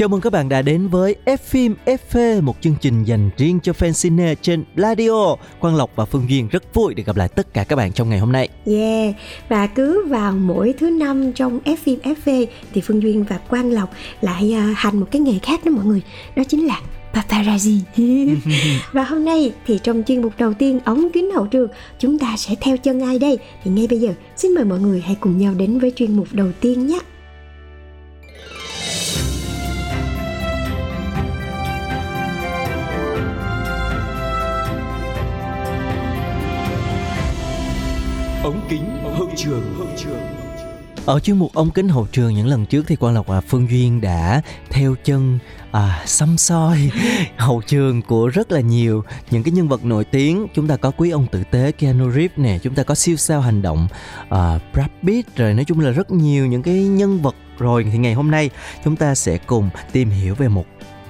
Chào mừng các bạn đã đến với F phim FV, một chương trình dành riêng cho fan cine trên Radio. Quang Lộc và Phương Duyên rất vui được gặp lại tất cả các bạn trong ngày hôm nay. Yeah, và cứ vào mỗi thứ năm trong F phim FV thì Phương Duyên và Quang Lộc lại à, hành một cái nghề khác đó mọi người. Đó chính là paparazzi. và hôm nay thì trong chuyên mục đầu tiên ống kính hậu trường chúng ta sẽ theo chân ai đây? Thì ngay bây giờ xin mời mọi người hãy cùng nhau đến với chuyên mục đầu tiên nhé. Ống kính hậu trường. Hậu trường Ở chuyên mục ống kính hậu trường những lần trước thì Quang Lộc và Phương Duyên đã theo chân à, xăm soi hậu trường của rất là nhiều những cái nhân vật nổi tiếng. Chúng ta có quý ông tử tế Keanu Reeves nè chúng ta có siêu sao hành động à, Brad Pitt rồi nói chung là rất nhiều những cái nhân vật rồi thì ngày hôm nay chúng ta sẽ cùng tìm hiểu về một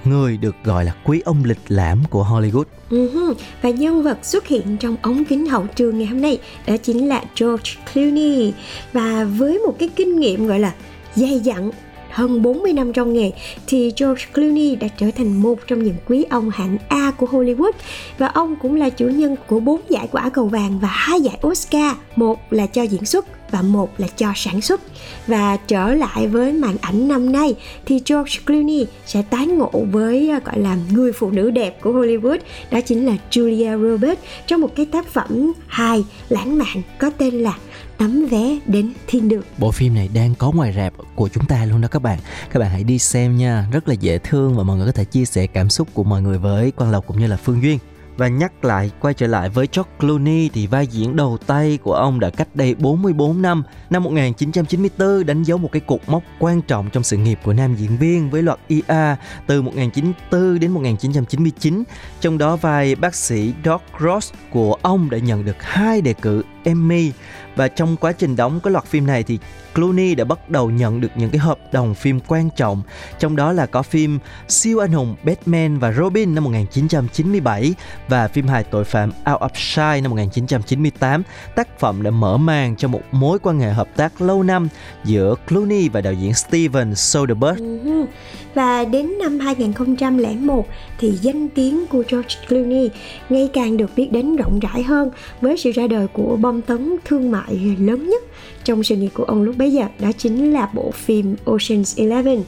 người được gọi là quý ông lịch lãm của Hollywood Uh-huh. Và nhân vật xuất hiện trong ống kính hậu trường ngày hôm nay đó chính là George Clooney và với một cái kinh nghiệm gọi là dày dặn hơn 40 năm trong nghề thì George Clooney đã trở thành một trong những quý ông hạng A của Hollywood và ông cũng là chủ nhân của bốn giải quả cầu vàng và hai giải Oscar, một là cho diễn xuất và một là cho sản xuất. Và trở lại với màn ảnh năm nay thì George Clooney sẽ tái ngộ với ờ, gọi là người phụ nữ đẹp của Hollywood, đó chính là Julia Roberts trong một cái tác phẩm hài lãng mạn có tên là Tấm vé đến thiên đường. Bộ phim này đang có ngoài rạp của chúng ta luôn đó các bạn Các bạn hãy đi xem nha Rất là dễ thương và mọi người có thể chia sẻ cảm xúc của mọi người với Quang Lộc cũng như là Phương Duyên và nhắc lại, quay trở lại với George Clooney thì vai diễn đầu tay của ông đã cách đây 44 năm. Năm 1994 đánh dấu một cái cột mốc quan trọng trong sự nghiệp của nam diễn viên với loạt IA từ 1994 đến 1999. Trong đó vai bác sĩ Doc Ross của ông đã nhận được hai đề cử Emmy. Và trong quá trình đóng cái loạt phim này thì Clooney đã bắt đầu nhận được những cái hợp đồng phim quan trọng. Trong đó là có phim siêu anh hùng, Batman và Robin năm 1997 và phim hài tội phạm Out of Sight năm 1998 tác phẩm đã mở màn cho một mối quan hệ hợp tác lâu năm giữa Clooney và đạo diễn Steven Soderbergh. Ừ và đến năm 2001 thì danh tiếng của George Clooney ngày càng được biết đến rộng rãi hơn với sự ra đời của bom tấn thương mại lớn nhất trong sự nghiệp của ông lúc bấy giờ, đó chính là bộ phim Ocean's Eleven.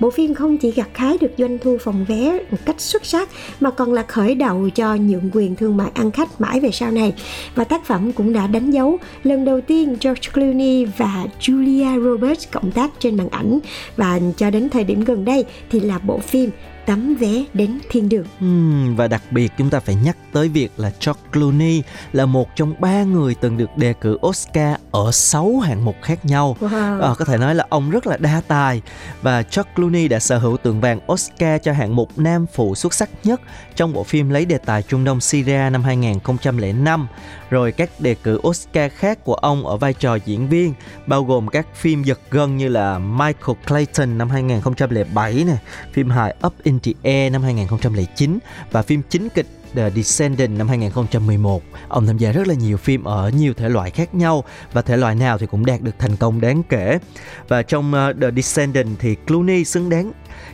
Bộ phim không chỉ gặt hái được doanh thu phòng vé một cách xuất sắc, mà còn là khởi đầu cho nhượng quyền thương mại ăn khách mãi về sau này. Và tác phẩm cũng đã đánh dấu lần đầu tiên George Clooney và Julia Roberts cộng tác trên màn ảnh và cho đến thời điểm gần đây thì là bộ phim Tấm vé đến thiên đường. Ừm, và đặc biệt chúng ta phải nhắc tới việc là George Clooney là một trong ba người từng được đề cử Oscar ở 6 hạng mục khác nhau. Wow. Ờ, có thể nói là ông rất là đa tài và George Clooney đã sở hữu tượng vàng Oscar cho hạng mục nam phụ xuất sắc nhất trong bộ phim lấy đề tài Trung Đông Syria năm 2005. Rồi các đề cử Oscar khác của ông ở vai trò diễn viên bao gồm các phim giật gân như là Michael Clayton năm 2007 nè, phim hài Up in the e năm 2009 và phim chính kịch The Descendant năm 2011. Ông tham gia rất là nhiều phim ở nhiều thể loại khác nhau và thể loại nào thì cũng đạt được thành công đáng kể. Và trong uh, The Descendant thì Clooney xứng đáng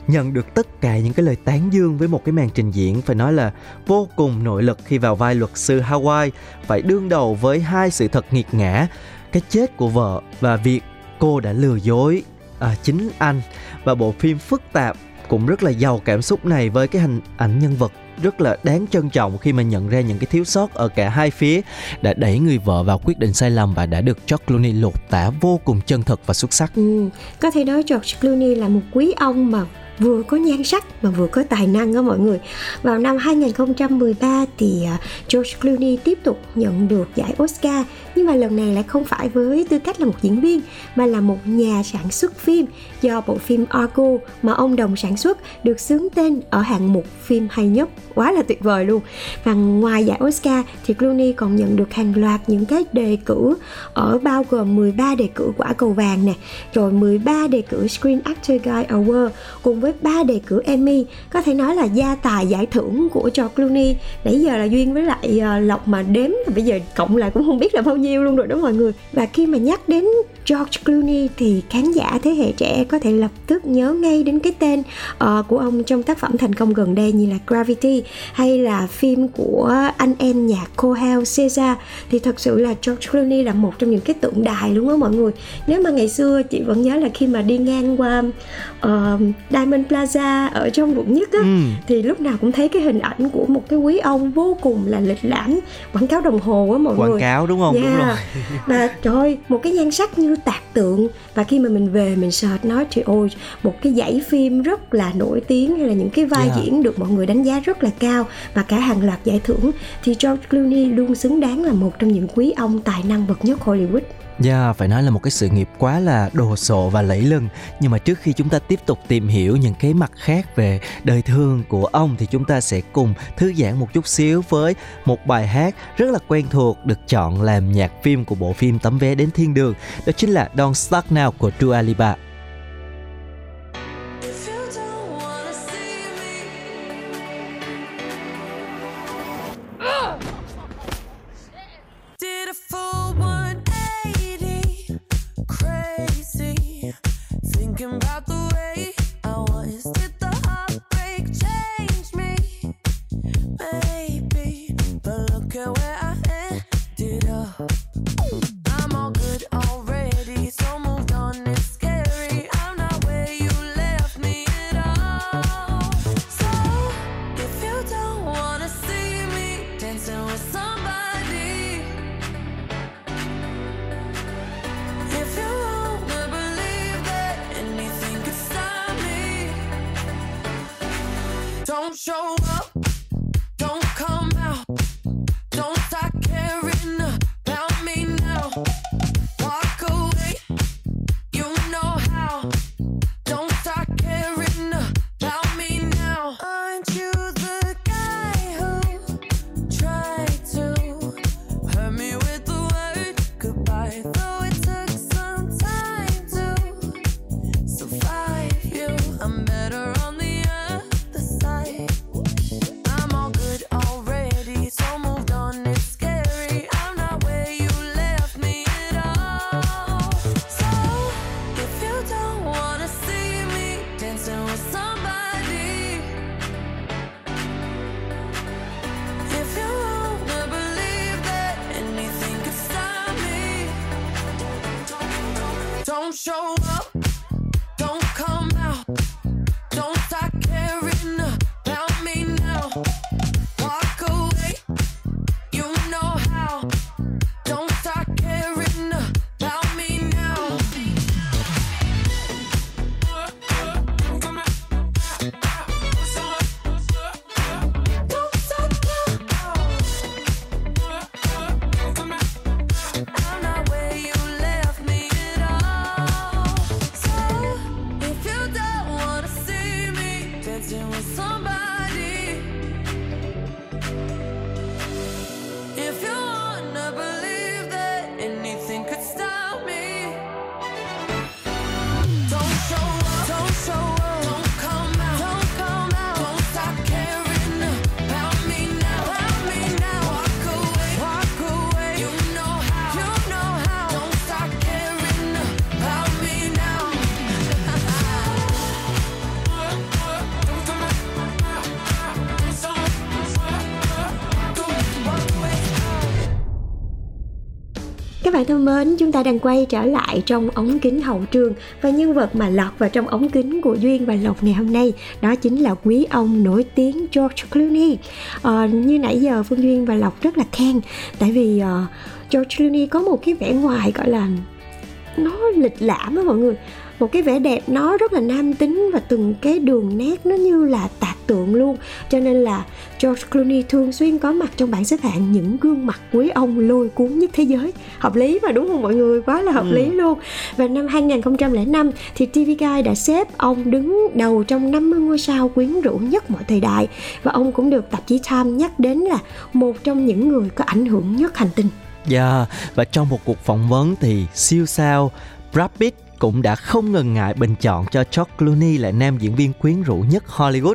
nhận được tất cả những cái lời tán dương với một cái màn trình diễn phải nói là vô cùng nội lực khi vào vai luật sư Hawaii phải đương đầu với hai sự thật nghiệt ngã cái chết của vợ và việc cô đã lừa dối à, chính anh và bộ phim phức tạp cũng rất là giàu cảm xúc này với cái hình ảnh nhân vật rất là đáng trân trọng khi mà nhận ra những cái thiếu sót ở cả hai phía đã đẩy người vợ vào quyết định sai lầm và đã được George Clooney lột tả vô cùng chân thật và xuất sắc. Ừ, có thể nói George Clooney là một quý ông mà vừa có nhan sắc mà vừa có tài năng đó mọi người. Vào năm 2013 thì à, George Clooney tiếp tục nhận được giải Oscar. Nhưng mà lần này lại không phải với tư cách là một diễn viên, mà là một nhà sản xuất phim do bộ phim Argo mà ông đồng sản xuất được xướng tên ở hạng mục phim hay nhất. Quá là tuyệt vời luôn. Và ngoài giải Oscar thì Clooney còn nhận được hàng loạt những cái đề cử ở bao gồm 13 đề cử quả cầu vàng nè, rồi 13 đề cử Screen Actor Guild Award cùng với ba đề cử Emmy có thể nói là gia tài giải thưởng của George Clooney. Nãy giờ là duyên với lại uh, lộc mà đếm thì bây giờ cộng lại cũng không biết là bao nhiêu luôn rồi đó mọi người. Và khi mà nhắc đến George Clooney thì khán giả thế hệ trẻ có thể lập tức nhớ ngay đến cái tên uh, của ông trong tác phẩm thành công gần đây như là Gravity hay là phim của anh em nhạc Cohel Caesar. Thì thật sự là George Clooney là một trong những cái tượng đài luôn á mọi người. Nếu mà ngày xưa chị vẫn nhớ là khi mà đi ngang qua uh, Diamond Plaza ở trong quận nhất á ừ. thì lúc nào cũng thấy cái hình ảnh của một cái quý ông vô cùng là lịch lãm quảng cáo đồng hồ á mọi quảng người quảng cáo đúng không yeah. đúng rồi và trời ơi một cái nhan sắc như tạc tượng và khi mà mình về mình search nói thì ôi một cái dãy phim rất là nổi tiếng hay là những cái vai yeah. diễn được mọi người đánh giá rất là cao và cả hàng loạt giải thưởng thì George Clooney luôn xứng đáng là một trong những quý ông tài năng bậc nhất Hollywood Dạ, yeah, phải nói là một cái sự nghiệp quá là đồ sộ và lẫy lừng. Nhưng mà trước khi chúng ta tiếp tục tìm hiểu những cái mặt khác về đời thương của ông thì chúng ta sẽ cùng thư giãn một chút xíu với một bài hát rất là quen thuộc được chọn làm nhạc phim của bộ phim Tấm vé đến thiên đường. Đó chính là Don't Start Now của Dua Lipa. Bạn thân mến, chúng ta đang quay trở lại trong ống kính hậu trường và nhân vật mà lọt vào trong ống kính của Duyên và Lộc ngày hôm nay đó chính là quý ông nổi tiếng George Clooney. À, như nãy giờ Phương Duyên và Lộc rất là khen tại vì uh, George Clooney có một cái vẻ ngoài gọi là nó lịch lãm á mọi người một cái vẻ đẹp nó rất là nam tính và từng cái đường nét nó như là tạc tượng luôn. Cho nên là George Clooney thường xuyên có mặt trong bảng xếp hạng những gương mặt quý ông lôi cuốn nhất thế giới. Hợp lý mà đúng không mọi người? Quá là hợp ừ. lý luôn. Và năm 2005 thì TV Guide đã xếp ông đứng đầu trong 50 ngôi sao quyến rũ nhất mọi thời đại. Và ông cũng được tạp chí Time nhắc đến là một trong những người có ảnh hưởng nhất hành tinh. Dạ, yeah, và trong một cuộc phỏng vấn thì siêu sao Brad Pitt cũng đã không ngần ngại bình chọn cho George Clooney là nam diễn viên quyến rũ nhất Hollywood.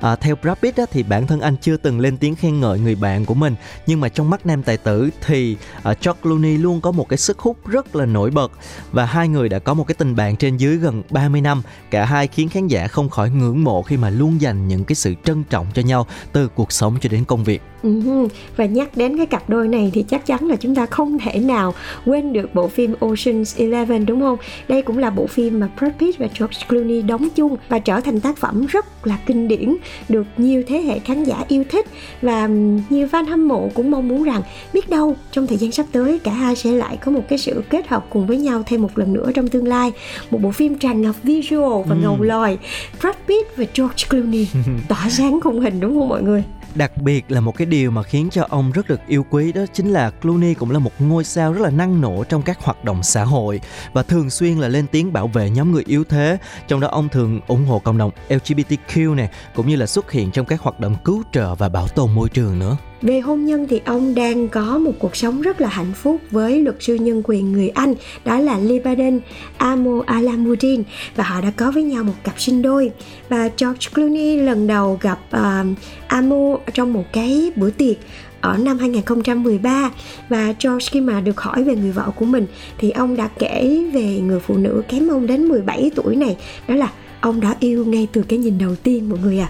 À, theo Brad Pitt á, thì bản thân anh chưa từng lên tiếng khen ngợi người bạn của mình nhưng mà trong mắt nam tài tử thì à, uh, George Clooney luôn có một cái sức hút rất là nổi bật và hai người đã có một cái tình bạn trên dưới gần 30 năm cả hai khiến khán giả không khỏi ngưỡng mộ khi mà luôn dành những cái sự trân trọng cho nhau từ cuộc sống cho đến công việc ừ, và nhắc đến cái cặp đôi này thì chắc chắn là chúng ta không thể nào quên được bộ phim Ocean's Eleven đúng không? Đây cũng là bộ phim mà Brad Pitt và George Clooney đóng chung và trở thành tác phẩm rất là kinh điển được nhiều thế hệ khán giả yêu thích. Và nhiều fan hâm mộ cũng mong muốn rằng biết đâu trong thời gian sắp tới cả hai sẽ lại có một cái sự kết hợp cùng với nhau thêm một lần nữa trong tương lai. Một bộ phim tràn ngập visual và ừ. ngầu lòi. Brad Pitt và George Clooney tỏa sáng khung hình đúng không mọi người đặc biệt là một cái điều mà khiến cho ông rất được yêu quý đó chính là Clooney cũng là một ngôi sao rất là năng nổ trong các hoạt động xã hội và thường xuyên là lên tiếng bảo vệ nhóm người yếu thế. Trong đó ông thường ủng hộ cộng đồng LGBTQ này cũng như là xuất hiện trong các hoạt động cứu trợ và bảo tồn môi trường nữa về hôn nhân thì ông đang có một cuộc sống rất là hạnh phúc với luật sư nhân quyền người Anh đó là Lebanon Amo Alamuddin và họ đã có với nhau một cặp sinh đôi. Và George Clooney lần đầu gặp uh, Amo trong một cái bữa tiệc ở năm 2013 và George khi mà được hỏi về người vợ của mình thì ông đã kể về người phụ nữ kém ông đến 17 tuổi này đó là ông đã yêu ngay từ cái nhìn đầu tiên mọi người à.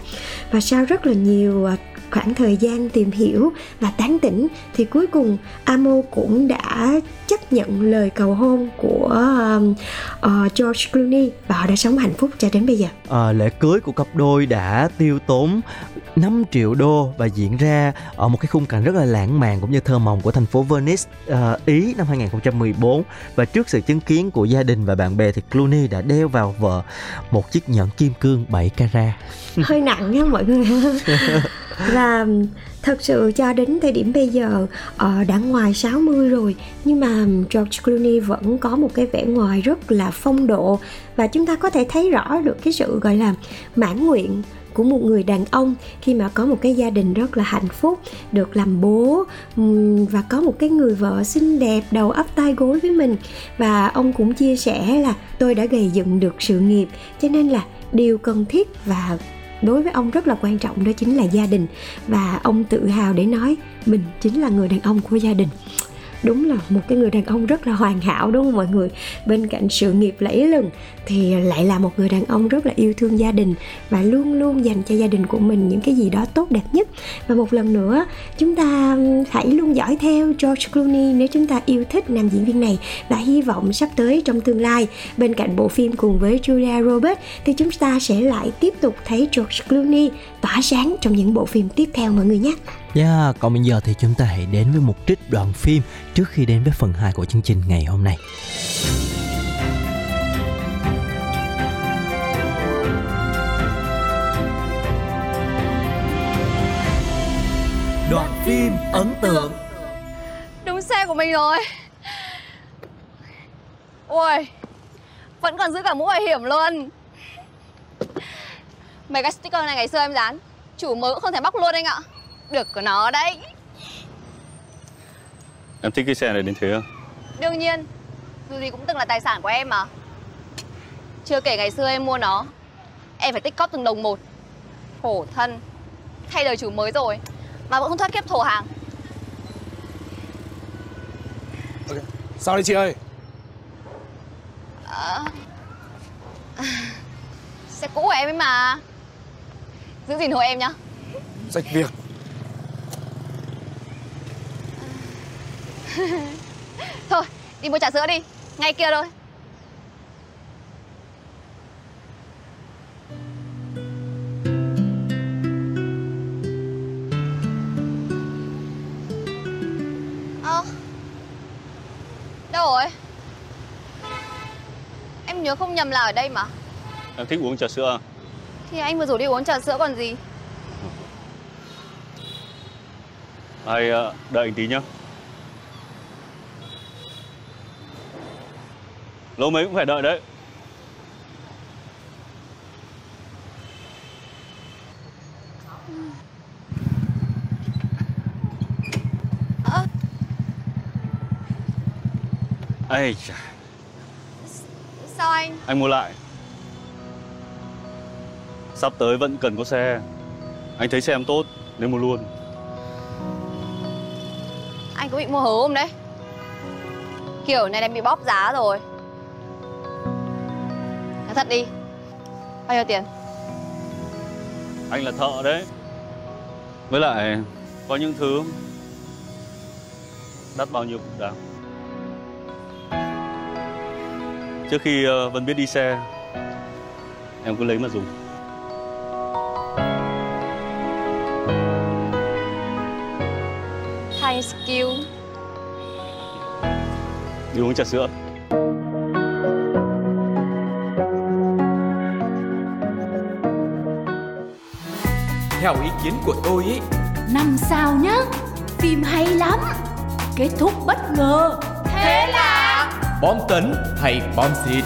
Và sau rất là nhiều ờ, khoảng thời gian tìm hiểu và tán tỉnh thì cuối cùng Amo cũng đã chấp nhận lời cầu hôn của uh, uh, George Clooney và họ đã sống hạnh phúc cho đến bây giờ. À, lễ cưới của cặp đôi đã tiêu tốn 5 triệu đô và diễn ra ở một cái khung cảnh rất là lãng mạn cũng như thơ mộng của thành phố Venice uh, Ý năm 2014 và trước sự chứng kiến của gia đình và bạn bè thì Clooney đã đeo vào vợ một chiếc nhẫn kim cương 7 carat. Hơi nặng nha mọi người. và thật sự cho đến thời điểm bây giờ uh, đã ngoài 60 rồi nhưng mà George Clooney vẫn có một cái vẻ ngoài rất là phong độ và chúng ta có thể thấy rõ được cái sự gọi là mãn nguyện của một người đàn ông khi mà có một cái gia đình rất là hạnh phúc, được làm bố và có một cái người vợ xinh đẹp đầu ấp tai gối với mình. Và ông cũng chia sẻ là tôi đã gầy dựng được sự nghiệp, cho nên là điều cần thiết và đối với ông rất là quan trọng đó chính là gia đình. Và ông tự hào để nói, mình chính là người đàn ông của gia đình đúng là một cái người đàn ông rất là hoàn hảo, đúng không mọi người bên cạnh sự nghiệp lẫy lừng thì lại là một người đàn ông rất là yêu thương gia đình và luôn luôn dành cho gia đình của mình những cái gì đó tốt đẹp nhất và một lần nữa, chúng ta hãy luôn dõi theo George Clooney nếu chúng ta yêu thích nam diễn viên này và hy vọng sắp tới trong tương lai, bên cạnh bộ phim cùng với Julia Roberts thì chúng ta sẽ lại tiếp tục thấy George Clooney tỏa sáng trong những bộ phim tiếp theo mọi người nhé. Yeah, dạ, còn bây giờ thì chúng ta hãy đến với một trích đoạn phim trước khi đến với phần 2 của chương trình ngày hôm nay. Đoạn phim ấn tượng. Đúng xe của mình rồi. Ôi Vẫn còn giữ cả mũ bảo hiểm luôn. Mấy cái sticker này ngày xưa em dán Chủ mới cũng không thể bóc luôn anh ạ Được của nó đấy. Em thích cái xe này đến thế không? Đương nhiên Dù gì cũng từng là tài sản của em mà. Chưa kể ngày xưa em mua nó Em phải tích cóp từng đồng một. Khổ thân Thay đời chủ mới rồi Mà vẫn không thoát kiếp thổ hàng. Okay. Sao đây chị ơi? À... Xe cũ của em ấy mà. Giữ gìn hộ em nhá. Rạch việc Thôi đi mua trà sữa đi. Ngay kia thôi. Ơ Đâu rồi? Em nhớ không nhầm là ở đây mà. Em thích uống trà sữa à? Thì anh vừa rủ đi uống trà sữa còn gì? Hay ờ, đợi anh tí nhá Lâu mấy cũng phải đợi đấy. Ơ. Ây chà, Sao anh? Anh mua lại. Sắp tới vẫn cần có xe. Anh thấy xe em tốt nên mua luôn. Anh có bị mua hớ không đấy? Kiểu này em bị bóp giá rồi Nói thật đi. Bao nhiêu tiền? Anh là thợ đấy. Với lại có những thứ Đắt bao nhiêu cũng đáng. Trước khi ờ, Vân biết đi xe Em cứ lấy mà dùng. High skill. Đi uống trà sữa Theo ý kiến của tôi ý. Năm sao nhá Phim hay lắm Kết thúc bất ngờ. Thế là Bom tấn hay bom xịt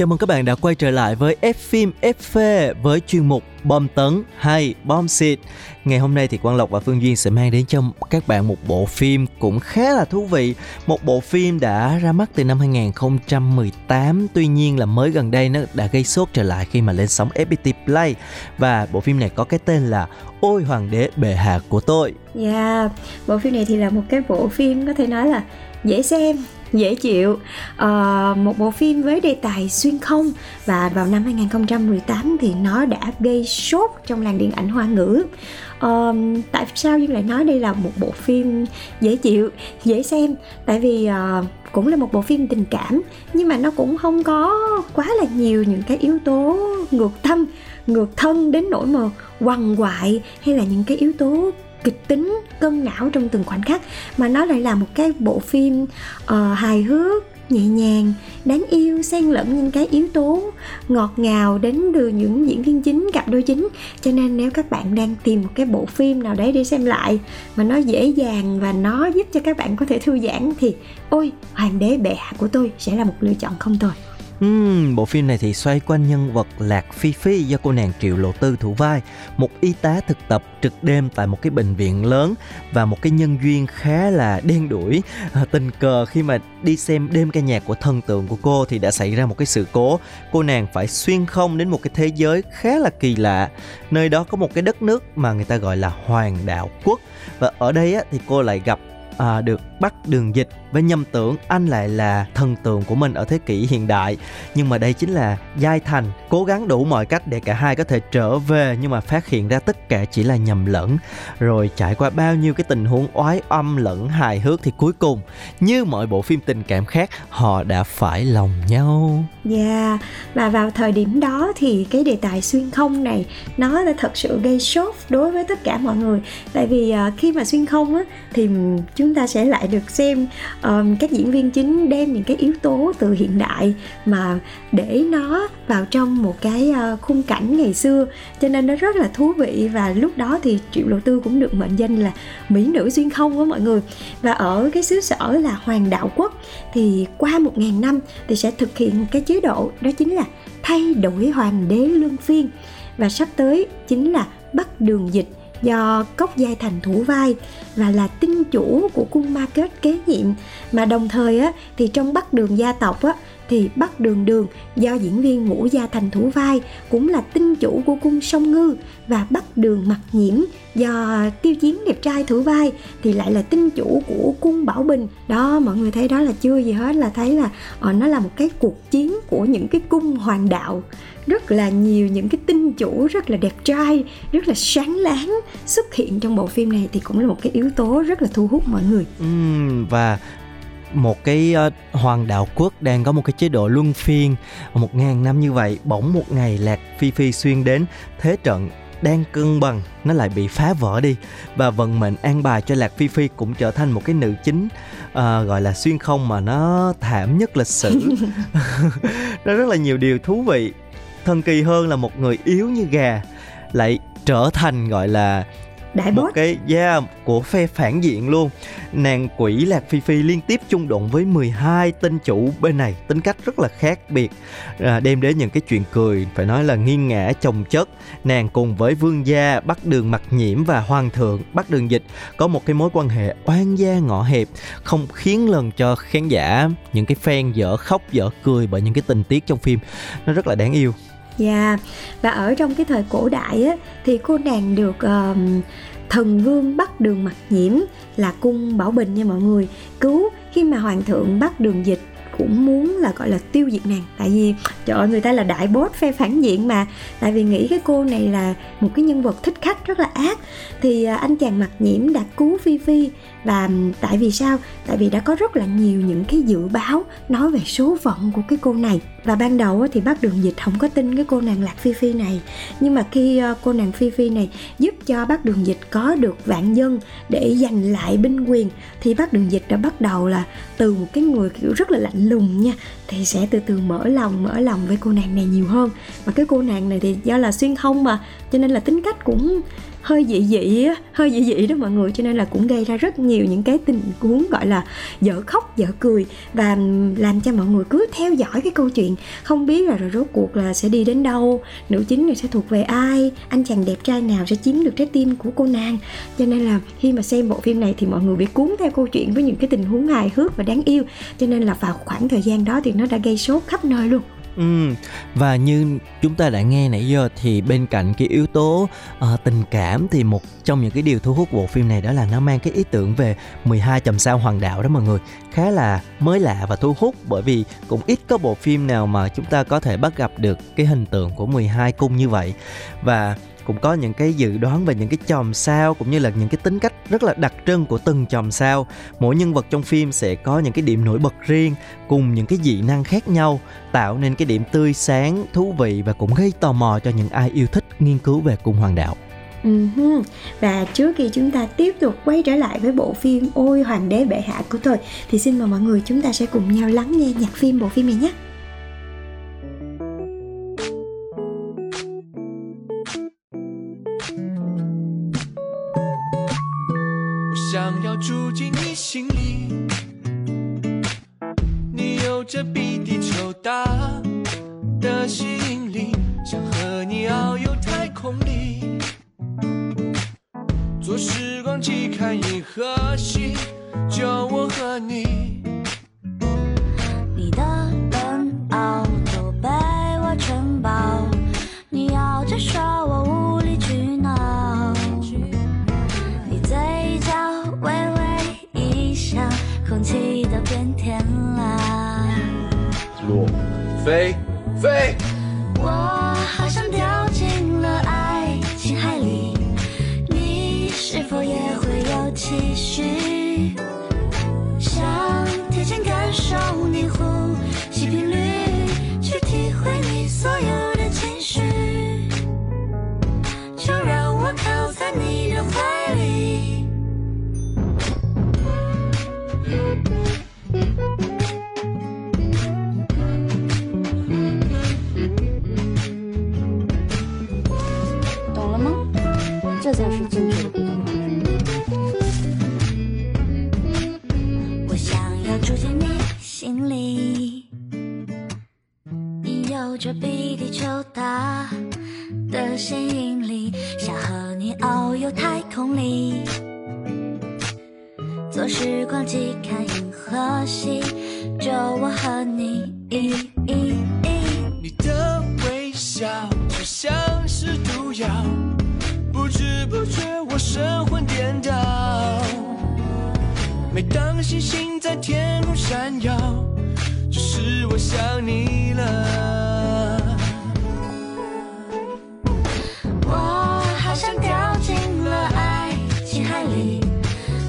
Chào mừng các bạn đã quay trở lại với F phim F phê với chuyên mục bom tấn hay bom xịt. Ngày hôm nay thì Quang Lộc và Phương Duyên sẽ mang đến cho các bạn một bộ phim cũng khá là thú vị. Một bộ phim đã ra mắt từ năm 2018, tuy nhiên là mới gần đây nó đã gây sốt trở lại khi mà lên sóng FPT Play và bộ phim này có cái tên là Ôi Hoàng đế bệ hạ của tôi. Yeah, bộ phim này thì là một cái bộ phim có thể nói là dễ xem, dễ chịu. Ờ, một bộ phim với đề tài xuyên không và vào năm 2018 thì nó đã gây sốt trong làng điện ảnh hoa ngữ. Ờ, tại sao Duyên lại nói đây là một bộ phim dễ chịu, dễ xem? Tại vì ờ, cũng là một bộ phim tình cảm nhưng mà nó cũng không có quá là nhiều những cái yếu tố ngược tâm, ngược thân đến nỗi mà quằn quại hay là những cái yếu tố kịch tính cân não trong từng khoảnh khắc mà nó lại là một cái bộ phim uh, hài hước nhẹ nhàng đáng yêu xen lẫn những cái yếu tố ngọt ngào đến từ những diễn viên chính cặp đôi chính. Cho nên nếu các bạn đang tìm một cái bộ phim nào đấy để xem lại mà nó dễ dàng và nó giúp cho các bạn có thể thư giãn thì ôi hoàng đế bệ hạ của tôi sẽ là một lựa chọn không tồi. Uhm, bộ phim này thì xoay quanh nhân vật Lạc Phi Phi do cô nàng Triệu Lộ Tư thủ vai, một y tá thực tập trực đêm tại một cái bệnh viện lớn và một cái nhân duyên khá là đen đuổi À, ờ, tình cờ khi mà đi xem đêm ca nhạc của thần tượng của cô thì đã xảy ra một cái sự cố, cô nàng phải xuyên không đến một cái thế giới khá là kỳ lạ. Nơi đó có một cái đất nước mà người ta gọi là Hoàng đạo quốc. Và ở đây á, thì cô lại gặp à, được bắt đường dịch với nhầm tưởng anh lại là thần tượng của mình ở thế kỷ hiện đại. Nhưng mà đây chính là giai thành cố gắng đủ mọi cách để cả hai có thể trở về nhưng mà phát hiện ra tất cả chỉ là nhầm lẫn. Rồi trải qua bao nhiêu cái tình huống oái âm lẫn hài hước thì cuối cùng như mọi bộ phim tình cảm khác họ đã phải lòng nhau. Yeah, và vào thời điểm đó thì cái đề tài xuyên không này nó đã thật sự gây sốt đối với tất cả mọi người. Tại vì uh, khi mà xuyên không á thì chúng ta sẽ lại được xem um, các diễn viên chính đem những cái yếu tố từ hiện đại mà để nó vào trong một cái uh, khung cảnh ngày xưa. Cho nên nó rất là thú vị và lúc đó thì triệu lộ tư cũng được mệnh danh là mỹ nữ xuyên không á mọi người. Và ở cái xứ sở là hoàng đạo quốc thì qua một ngàn năm thì sẽ thực hiện cái chế độ đó chính là thay đổi hoàng đế luân phiên. Và sắp tới chính là bắt đường dịch do cốc giai thành thủ vai và là tinh chủ của cung ma kết kế nhiệm. Mà đồng thời á, thì trong bắc đường gia tộc á thì bắc đường đường do diễn viên ngũ gia thành thủ vai cũng là tinh chủ của cung sông ngư và bắc đường mặc nhiễm do tiêu chiến đẹp trai thủ vai thì lại là tinh chủ của cung bảo bình. Đó mọi người thấy đó là chưa gì hết là thấy là ờ, nó là một cái cuộc chiến của những cái cung hoàng đạo. Rất là nhiều những cái tinh chủ rất là đẹp trai rất là sáng láng xuất hiện trong bộ phim này thì cũng là một cái yếu tố rất là thu hút mọi người. Ừ, và một cái ờ, hoàng đạo quốc đang có một cái chế độ luân phiên một ngàn năm như vậy bỗng một ngày lạc phi phi xuyên đến thế trận đang cân bằng nó lại bị phá vỡ đi. Và vận mệnh an bài cho lạc phi phi cũng trở thành một cái nữ chính uh, gọi là xuyên không mà nó thảm nhất lịch sử. Nó rất là nhiều điều thú vị. Thần kỳ hơn là một người yếu như gà lại trở thành gọi là đại một boss. cái yeah, của phe phản diện luôn. Nàng quỷ lạc phi phi liên tiếp chung đụng với 12 tên chủ bên này tính cách rất là khác biệt. À, đem đến những cái chuyện cười phải nói là nghiêng ngã chồng chất. Nàng cùng với vương gia bắt đường mặt nhiễm và hoàng thượng bắt đường dịch có một cái mối quan hệ oan gia ngõ hẹp không khiến lần cho khán giả những cái fan dở khóc dở cười bởi những cái tình tiết trong phim. Nó rất là đáng yêu yeah. Và ở trong cái thời cổ đại á Thì cô nàng được um, thần vương bắt đường mặt nhiễm Là cung bảo bình nha mọi người. Cứu khi mà hoàng thượng bắt đường dịch cũng muốn là gọi là tiêu diệt nàng. Tại vì trời ơi người ta là đại bốt phe phản diện mà. Tại vì nghĩ cái cô này là một cái nhân vật thích khách rất là ác. Thì à, anh chàng mặt nhiễm đã cứu phi phi và tại vì sao? Tại vì đã có rất là nhiều những cái dự báo nói về số phận của cái cô này. Và ban đầu thì bác đường dịch không có tin cái cô nàng lạc phi phi này. Nhưng mà khi ờ, cô nàng phi phi này giúp cho bác đường dịch có được vạn dân để giành lại binh quyền, thì bác đường dịch đã bắt đầu là từ một cái người, kiểu, rất là lạnh lùng nha, thì sẽ từ từ mở lòng mở lòng với cô nàng này nhiều hơn. Và cái cô nàng này thì do là xuyên không mà, cho nên là tính cách cũng hơi dị dị á, hơi dị dị đó mọi người cho nên là cũng gây ra rất nhiều những cái tình huống gọi là dở khóc dở cười và làm cho mọi người cứ theo dõi cái câu chuyện. Không biết là rồi rốt cuộc là sẽ đi đến đâu nữ chính này sẽ thuộc về ai anh chàng đẹp trai nào sẽ chiếm được trái tim của cô nàng. Cho nên là khi mà xem bộ phim này thì mọi người bị cuốn theo câu chuyện với những cái tình huống hài hước và đáng yêu. Cho nên là vào khoảng thời gian đó thì nó đã gây sốt khắp nơi luôn. Ừ, và như chúng ta đã nghe nãy giờ thì bên cạnh cái yếu tố uh, tình cảm thì một trong những cái điều thu hút bộ phim này đó là nó mang cái ý tưởng về 12 chòm sao hoàng đạo đó mọi người. Khá là mới lạ và thu hút bởi vì cũng ít có bộ phim nào mà chúng ta có thể bắt gặp được cái hình tượng của 12 cung như vậy. Và cũng có những cái dự đoán về những cái chòm sao cũng như là những cái tính cách rất là đặc trưng của từng chòm sao. Mỗi nhân vật trong phim sẽ có những cái điểm nổi bật riêng cùng những cái dị năng khác nhau tạo nên cái điểm tươi sáng thú vị và cũng gây tò mò cho những ai yêu thích nghiên cứu về cung hoàng đạo. Ừm, Và trước khi chúng ta tiếp tục quay trở lại với bộ phim Ôi Hoàng đế bệ hạ của tôi Thì xin mời mọi người chúng ta sẽ cùng nhau lắng nghe nhạc phim bộ phim này nhé. 闪耀，就是我想你了。我好像掉进了爱情海里，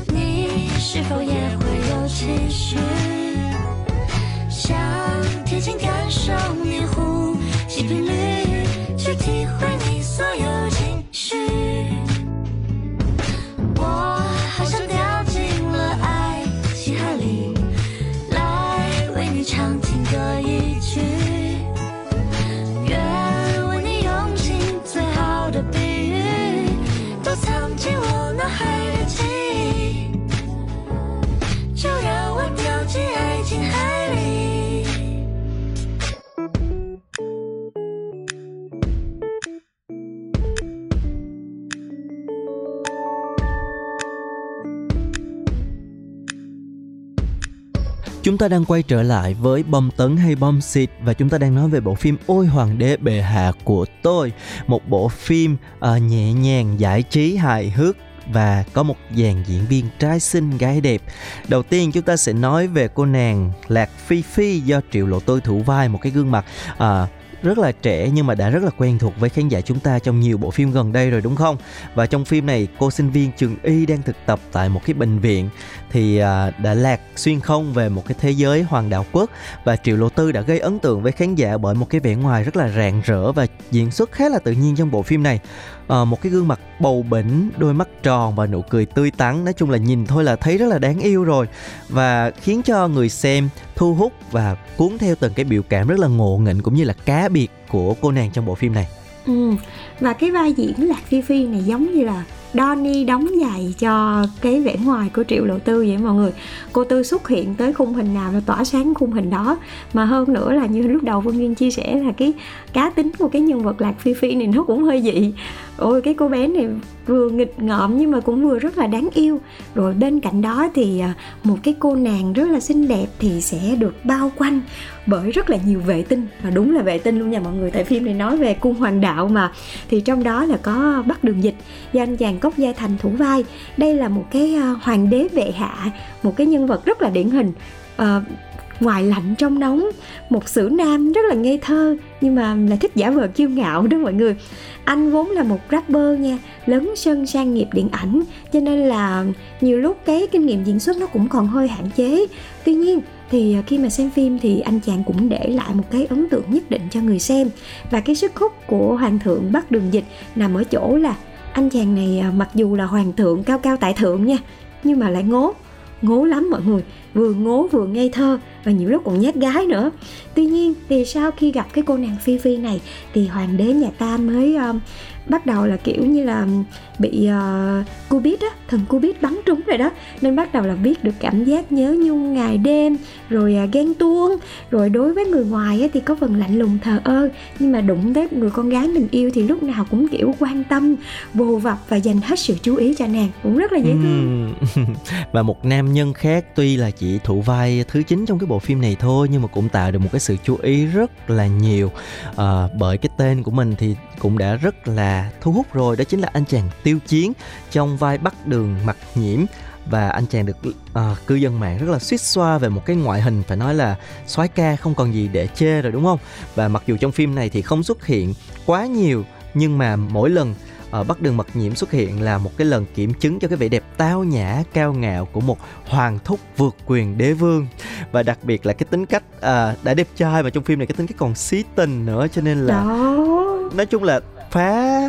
你是否也会有期许？想贴近感受你呼吸频率，去体会你所有 ta đang quay trở lại với bom tấn hay bom xịt và chúng ta đang nói về bộ phim Ôi Hoàng đế bệ hạ của tôi, một bộ phim uh, nhẹ nhàng, giải trí, hài hước và có một dàn diễn viên trai xinh gái đẹp. Đầu tiên chúng ta sẽ nói về cô nàng Lạc Phi Phi do Triệu Lộ Tôi thủ vai một cái gương mặt uh, rất là trẻ nhưng mà đã rất là quen thuộc với khán giả chúng ta trong nhiều bộ phim gần đây rồi đúng không? Và trong phim này cô sinh viên trường y đang thực tập tại một cái bệnh viện thì à, đã lạc xuyên không về một cái thế giới hoàng đạo quốc và Triệu Lộ Tư đã gây ấn tượng với khán giả bởi một cái vẻ ngoài rất là rạng rỡ và diễn xuất khá là tự nhiên trong bộ phim này. À, một cái gương mặt bầu bỉnh, đôi mắt tròn và nụ cười tươi tắn, nói chung là nhìn thôi là thấy rất là đáng yêu rồi và khiến cho người xem thu hút và cuốn theo từng cái biểu cảm rất là ngộ nghĩnh cũng như là cá biệt của cô nàng trong bộ phim này. Ừ. Và cái vai diễn Lạc Phi Phi này giống như là Donny đóng giày cho cái vẻ ngoài của Triệu Lộ Tư vậy mọi người. Cô Tư xuất hiện tới khung hình nào là tỏa sáng khung hình đó. Mà hơn nữa là như lúc đầu Phương Duyên chia sẻ là cái cá tính của cái nhân vật Lạc Phi Phi này nó cũng hơi dị. Ôi, cái cô bé này vừa nghịch ngợm nhưng mà cũng vừa rất là đáng yêu. Rồi bên cạnh đó thì à, một cái cô nàng rất là xinh đẹp thì sẽ được bao quanh bởi rất là nhiều vệ tinh. Và đúng là vệ tinh luôn nha mọi người. Tại phim này nói về cung hoàng đạo mà. Thì trong đó là có bắc đường dịch, do anh chàng cốc gia thành thủ vai. Đây là một cái ờ, hoàng đế vệ hạ một cái nhân vật rất là điển hình à, ngoài lạnh trong nóng một sử nam rất là ngây thơ nhưng mà lại thích giả vờ kiêu ngạo đó mọi người. Anh vốn là một rapper nha lớn sân sang nghiệp điện ảnh cho nên là nhiều lúc cái kinh nghiệm diễn xuất nó cũng còn hơi hạn chế. Tuy nhiên thì ờ, khi mà xem phim thì anh chàng cũng để lại một cái ấn tượng nhất định cho người xem. Và cái sức hút của hoàng thượng bắt đường dịch nằm ở chỗ là anh chàng này à, mặc dù là hoàng thượng, cao cao tại thượng nha, nhưng mà lại ngố ngố lắm mọi người vừa ngố vừa ngây thơ và nhiều lúc còn nhát gái nữa. Tuy nhiên thì sau khi gặp cái cô nàng phi phi này thì hoàng đế nhà ta mới um, bắt đầu là kiểu như là bị uh, cubit á thần cubit bắn trúng rồi đó. Nên bắt đầu là biết được cảm giác nhớ nhung ngày đêm rồi uh, ghen tuông. Rồi đối với người ngoài á, thì có phần lạnh lùng thờ ơ nhưng mà đụng tới người con gái mình yêu thì lúc nào cũng kiểu quan tâm vô vập và dành hết sự chú ý cho nàng. Cũng rất là dễ thương. Và một nam nhân khác tuy là chỉ thủ vai thứ chính trong cái bộ phim này thôi nhưng mà cũng tạo được một cái sự chú ý rất là nhiều. À, bởi cái tên của mình thì cũng đã rất là thu hút rồi đó chính là anh chàng tiêu chiến trong vai bắc đường mặt nhiễm. Và anh chàng được uh, cư dân mạng rất là suýt xoa về một cái ngoại hình phải nói là soái ca không còn gì để chê rồi đúng không? Và mặc dù trong phim này thì không xuất hiện quá nhiều nhưng mà mỗi lần ở Bắc Đường Mật Nhiễm xuất hiện là một cái lần kiểm chứng cho cái vẻ đẹp tao nhã, cao ngạo của một hoàng thúc vượt quyền đế vương. Và đặc biệt là cái tính cách à, đã đẹp trai mà trong phim này cái tính cách còn xí tình nữa cho nên là đó. nói chung là phá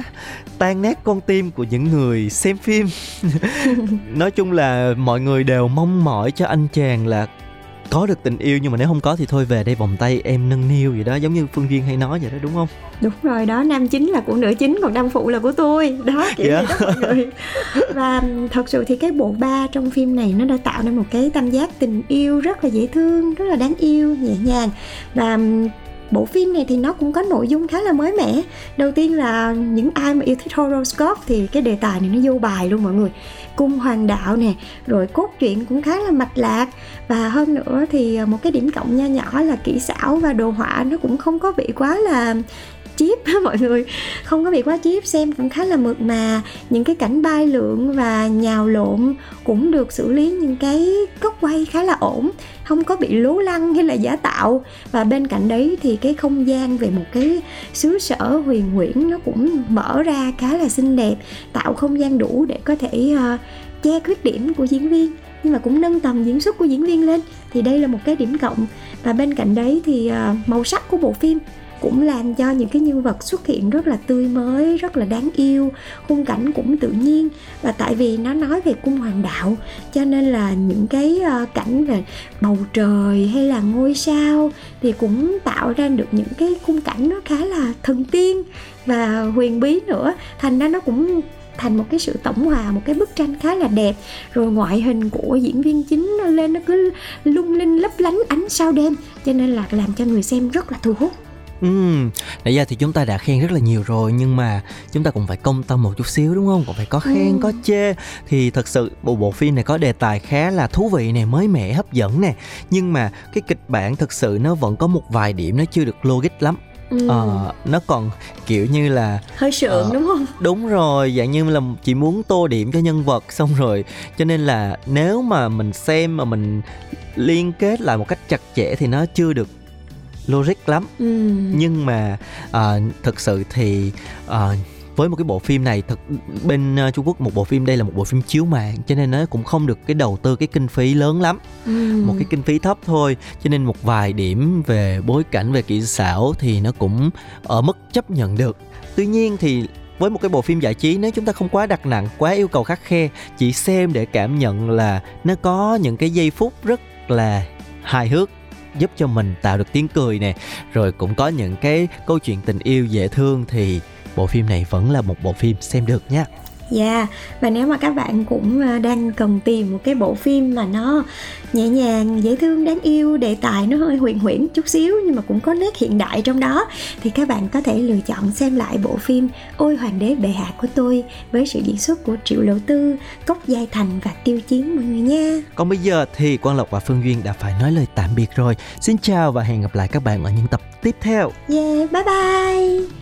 tan nát con tim của những người xem phim. Nói chung là mọi người đều mong mỏi cho anh chàng là có được tình yêu nhưng mà nếu không có thì thôi về đây vòng tay em nâng niu gì đó giống như phương duyên hay nói vậy đó đúng không? Đúng rồi đó nam chính là của nữ chính còn nam phụ là của tôi. Đó kiểu yeah. vậy đó mọi người. Và thật sự thì cái bộ ba trong phim này nó đã tạo nên một cái tam giác tình yêu rất là dễ thương rất là đáng yêu nhẹ nhàng. Và bộ phim này thì nó cũng có nội dung khá là mới mẻ. Đầu tiên là những ai mà yêu thích horoscope thì cái đề tài này nó vô bài luôn mọi người. Cung hoàng đạo nè, rồi cốt truyện cũng khá là mạch lạc. Và hơn nữa thì à, một cái điểm cộng nho nhỏ là kỹ xảo và đồ họa nó cũng không có bị quá là chip mọi người. Không có bị quá chip xem cũng khá là mượt mà. Những cái cảnh bay lượn và nhào lộn cũng được xử lý những cái góc quay khá là ổn không có bị lố lăng hay là giả tạo. Và bên cạnh đấy thì cái không gian về một cái xứ sở huyền huyễn nó cũng mở ra khá là xinh đẹp tạo không gian đủ để có thể uh, che khuyết điểm của diễn viên. Nhưng mà cũng nâng tầm diễn xuất của diễn viên lên thì đây là một cái điểm cộng. Và bên cạnh đấy thì uh, màu sắc của bộ phim cũng làm cho những cái nhân vật xuất hiện rất là tươi mới, rất là đáng yêu, khung cảnh cũng tự nhiên. Và tại vì nó nói về cung hoàng đạo, cho nên là những cái ờ, cảnh về bầu trời hay là ngôi sao thì cũng tạo ra được những cái khung cảnh nó khá là thần tiên. Và huyền bí nữa, thành ra nó cũng thành một cái sự tổng hòa, một cái bức tranh khá là đẹp. Rồi ngoại hình của diễn viên chính nó lên, nó cứ lung linh lấp lánh ánh sao đêm, cho nên là làm cho người xem rất là thu hút. Ừm, nãy giờ thì chúng ta đã khen rất là nhiều rồi nhưng mà chúng ta cũng phải công tâm một chút xíu đúng không? Cũng phải có khen, Ừ. có chê thì thật sự bộ bộ phim này có đề tài khá là thú vị nè, mới mẻ, hấp dẫn nè. Nhưng mà cái kịch bản thực sự nó vẫn có một vài điểm nó chưa được logic lắm. Ừ. Ờ, nó còn kiểu như là hơi sượng ờ, đúng không đúng rồi dạng như là chỉ muốn tô điểm cho nhân vật xong rồi cho nên là nếu mà mình xem mà mình liên kết lại một cách chặt chẽ thì nó chưa được logic lắm ừ. nhưng mà à, thực sự thì à, với một cái bộ phim này thật bên ờ, Trung Quốc một bộ phim đây là một bộ phim chiếu mạng cho nên nó cũng không được cái đầu tư cái kinh phí lớn lắm Ừ. một cái kinh phí thấp thôi cho nên một vài điểm về bối cảnh về kỹ xảo thì nó cũng ở mức chấp nhận được tuy nhiên thì với một cái bộ phim giải trí nếu chúng ta không quá đặt nặng quá yêu cầu khắc khe chỉ xem để cảm nhận là nó có những cái giây phút rất là hài hước giúp cho mình tạo được tiếng cười nè. Rồi cũng có những cái câu chuyện tình yêu dễ thương thì bộ phim này vẫn là một bộ phim xem được nha Dạ, và nếu mà các bạn cũng ờ, đang cần tìm một cái bộ phim mà nó nhẹ nhàng, dễ thương, đáng yêu, đề tài nó hơi huyền huyễn chút xíu nhưng mà cũng có nét hiện đại trong đó thì các bạn có thể lựa chọn xem lại bộ phim Ôi Hoàng đế bệ hạ của tôi với sự diễn xuất của Triệu Lộ Tư, Cốc Giai Thành và Tiêu Chiến mọi người nha. Còn bây giờ thì Quang Lộc và Phương Duyên đã phải nói lời tạm biệt rồi. Xin chào và hẹn gặp lại các bạn ở những tập tiếp theo. Yeah, bye bye.